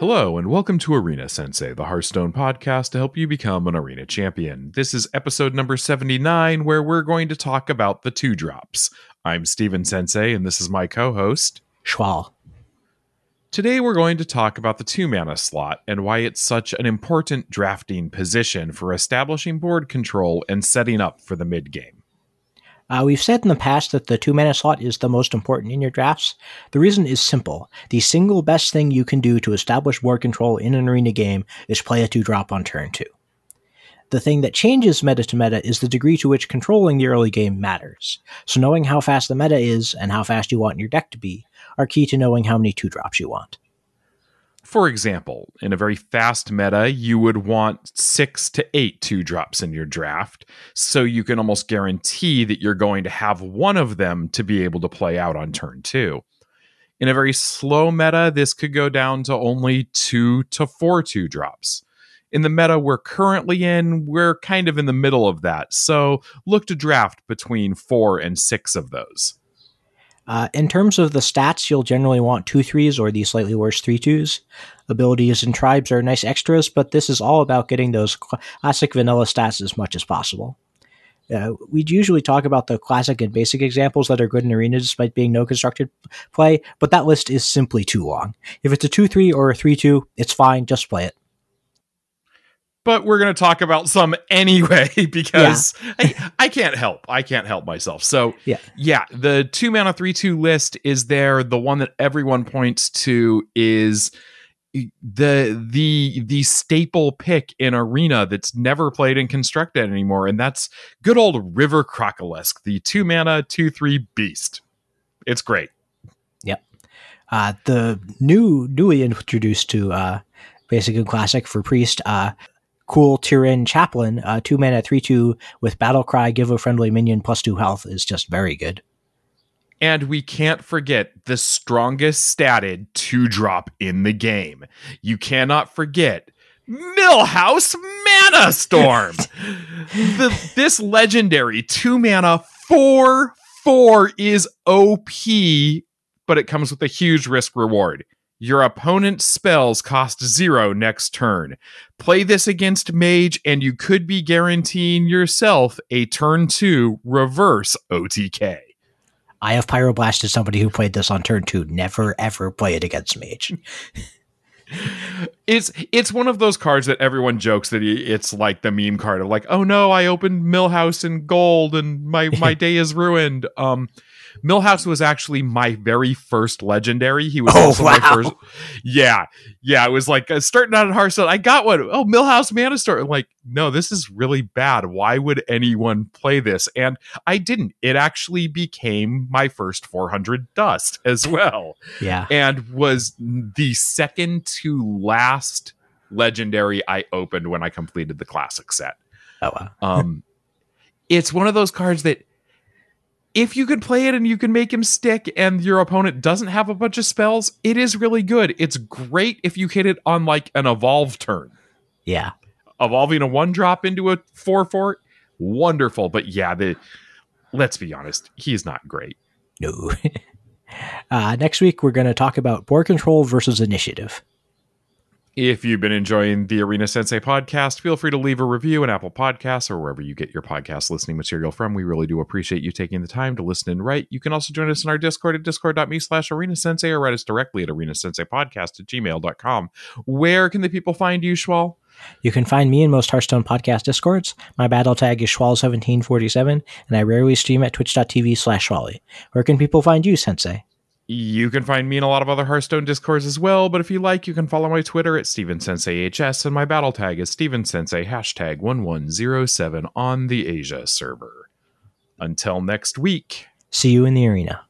Hello, and welcome to Arena Sensei, the Hearthstone podcast to help you become an arena champion. This is episode number 79, where we're going to talk about the two drops. I'm Steven Sensei, and this is my co host, Schwal. Today, we're going to talk about the two mana slot and why it's such an important drafting position for establishing board control and setting up for the mid game. Uh, we've said in the past that the two mana slot is the most important in your drafts. The reason is simple. The single best thing you can do to establish board control in an arena game is play a two drop on turn two. The thing that changes meta to meta is the degree to which controlling the early game matters. So knowing how fast the meta is and how fast you want your deck to be are key to knowing how many two drops you want. For example, in a very fast meta, you would want six to eight two drops in your draft, so you can almost guarantee that you're going to have one of them to be able to play out on turn two. In a very slow meta, this could go down to only two to four two drops. In the meta we're currently in, we're kind of in the middle of that, so look to draft between four and six of those. Uh, in terms of the stats, you'll generally want two threes or the slightly worse three twos. Abilities and tribes are nice extras, but this is all about getting those classic vanilla stats as much as possible. Uh, we'd usually talk about the classic and basic examples that are good in arena despite being no constructed play, but that list is simply too long. If it's a 2 3 or a 3 2, it's fine, just play it but we're going to talk about some anyway because yeah. I, I can't help. I can't help myself. So, yeah. yeah, the two mana 3 2 list is there. The one that everyone points to is the the the staple pick in arena that's never played in constructed anymore and that's good old river crocolisk the two mana two three beast it's great yep uh the new newly introduced to uh basic and classic for priest uh cool Tyrann Chaplain, uh, two mana, three two with Battle Cry, give a friendly minion plus two health is just very good. And we can't forget the strongest statted two drop in the game. You cannot forget Millhouse Manastorm. the, this legendary two mana four four is OP, but it comes with a huge risk reward. Your opponent's spells cost zero next turn. Play this against Mage, and you could be guaranteeing yourself a turn two reverse OTK. I have Pyroblast somebody who played this on turn two. Never ever play it against Mage. it's it's one of those cards that everyone jokes that it's like the meme card of like, oh no, I opened Millhouse in gold and my my day is ruined. Um, Millhouse was actually my very first legendary. He was oh, also wow. my first. Yeah, yeah. It was like uh, starting out at Hearthstone. I got one. Oh, Millhouse. I'm like, no, this is really bad. Why would anyone play this? And I didn't. It actually became my first 400 dust as well. Yeah, and was the second to last legendary I opened when I completed the classic set. Oh wow. um, it's one of those cards that if you could play it and you can make him stick and your opponent doesn't have a bunch of spells, it is really good. It's great if you hit it on like an evolve turn. Yeah. Evolving a one drop into a four four, wonderful. But yeah, the let's be honest, he's not great. No. uh, next week we're going to talk about board control versus initiative. If you've been enjoying the Arena Sensei podcast, feel free to leave a review in Apple Podcasts or wherever you get your podcast listening material from. We really do appreciate you taking the time to listen and write. You can also join us in our Discord at discord.me slash arena sensei or write us directly at arena sensei podcast at gmail.com. Where can the people find you, Schwal? You can find me in most Hearthstone podcast discords. My battle tag is Schwal1747, and I rarely stream at twitch.tv slash Schwally. Where can people find you, Sensei? You can find me in a lot of other Hearthstone discords as well, but if you like, you can follow my Twitter at StevenSenseiHS, and my battle tag is StevenSensei hashtag 1107 on the Asia server. Until next week. See you in the arena.